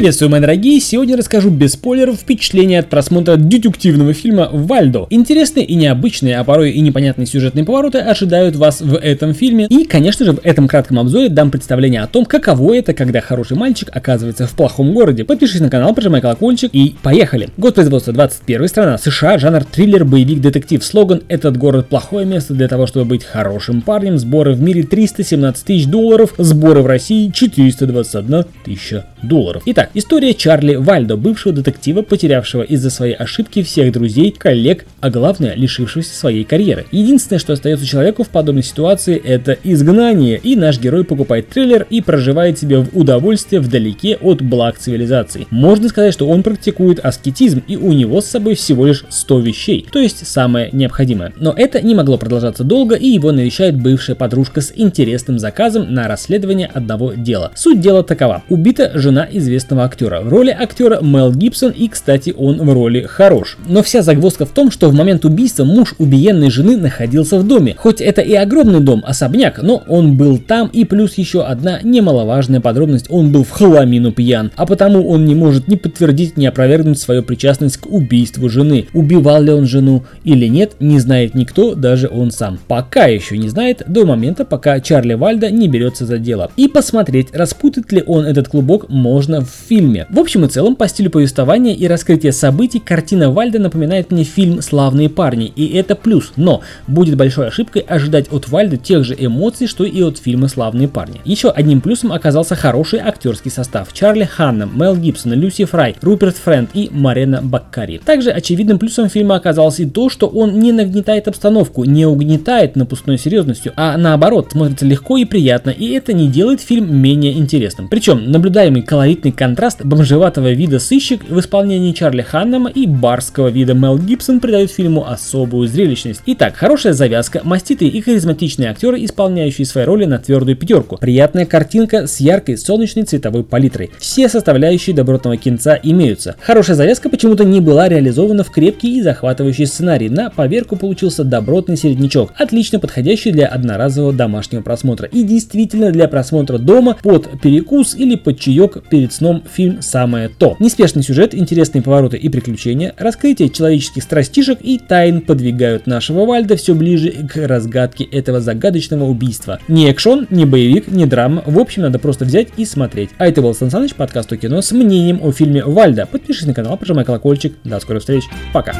Приветствую, мои дорогие! Сегодня расскажу без спойлеров впечатления от просмотра детективного фильма «Вальдо». Интересные и необычные, а порой и непонятные сюжетные повороты ожидают вас в этом фильме. И, конечно же, в этом кратком обзоре дам представление о том, каково это, когда хороший мальчик оказывается в плохом городе. Подпишись на канал, прожимай колокольчик и поехали! Год производства 21 страна, США, жанр триллер, боевик, детектив. Слоган «Этот город плохое место для того, чтобы быть хорошим парнем». Сборы в мире 317 тысяч долларов, сборы в России 421 тысяча долларов. Итак, История Чарли Вальдо, бывшего детектива, потерявшего из-за своей ошибки всех друзей, коллег, а главное, лишившегося своей карьеры. Единственное, что остается человеку в подобной ситуации, это изгнание, и наш герой покупает трейлер и проживает себе в удовольствие вдалеке от благ цивилизации. Можно сказать, что он практикует аскетизм, и у него с собой всего лишь 100 вещей, то есть самое необходимое. Но это не могло продолжаться долго, и его навещает бывшая подружка с интересным заказом на расследование одного дела. Суть дела такова. Убита жена известного известного актера. В роли актера Мел Гибсон, и, кстати, он в роли хорош. Но вся загвоздка в том, что в момент убийства муж убиенной жены находился в доме. Хоть это и огромный дом, особняк, но он был там, и плюс еще одна немаловажная подробность, он был в хламину пьян, а потому он не может ни подтвердить, ни опровергнуть свою причастность к убийству жены. Убивал ли он жену или нет, не знает никто, даже он сам. Пока еще не знает, до момента, пока Чарли Вальда не берется за дело. И посмотреть, распутает ли он этот клубок, можно в фильме. В общем и целом, по стилю повествования и раскрытия событий, картина Вальда напоминает мне фильм «Славные парни», и это плюс, но будет большой ошибкой ожидать от Вальда тех же эмоций, что и от фильма «Славные парни». Еще одним плюсом оказался хороший актерский состав. Чарли Ханнам, Мел Гибсон, Люси Фрай, Руперт Френд и Марена Баккари. Также очевидным плюсом фильма оказалось и то, что он не нагнетает обстановку, не угнетает напускной серьезностью, а наоборот, смотрится легко и приятно, и это не делает фильм менее интересным. Причем наблюдаемый колоритный контраст контраст бомжеватого вида сыщик в исполнении Чарли Ханнама и барского вида Мел Гибсон придают фильму особую зрелищность. Итак, хорошая завязка, маститые и харизматичные актеры, исполняющие свои роли на твердую пятерку. Приятная картинка с яркой солнечной цветовой палитрой. Все составляющие добротного кинца имеются. Хорошая завязка почему-то не была реализована в крепкий и захватывающий сценарий. На поверку получился добротный середнячок, отлично подходящий для одноразового домашнего просмотра. И действительно для просмотра дома под перекус или под чаек перед сном фильм самое то. Неспешный сюжет, интересные повороты и приключения, раскрытие человеческих страстишек и тайн подвигают нашего Вальда все ближе к разгадке этого загадочного убийства. Ни экшон, ни боевик, ни драма, в общем, надо просто взять и смотреть. А это был Сан Саныч, подкаст о кино с мнением о фильме Вальда. Подпишись на канал, прожимай колокольчик. До скорых встреч. Пока.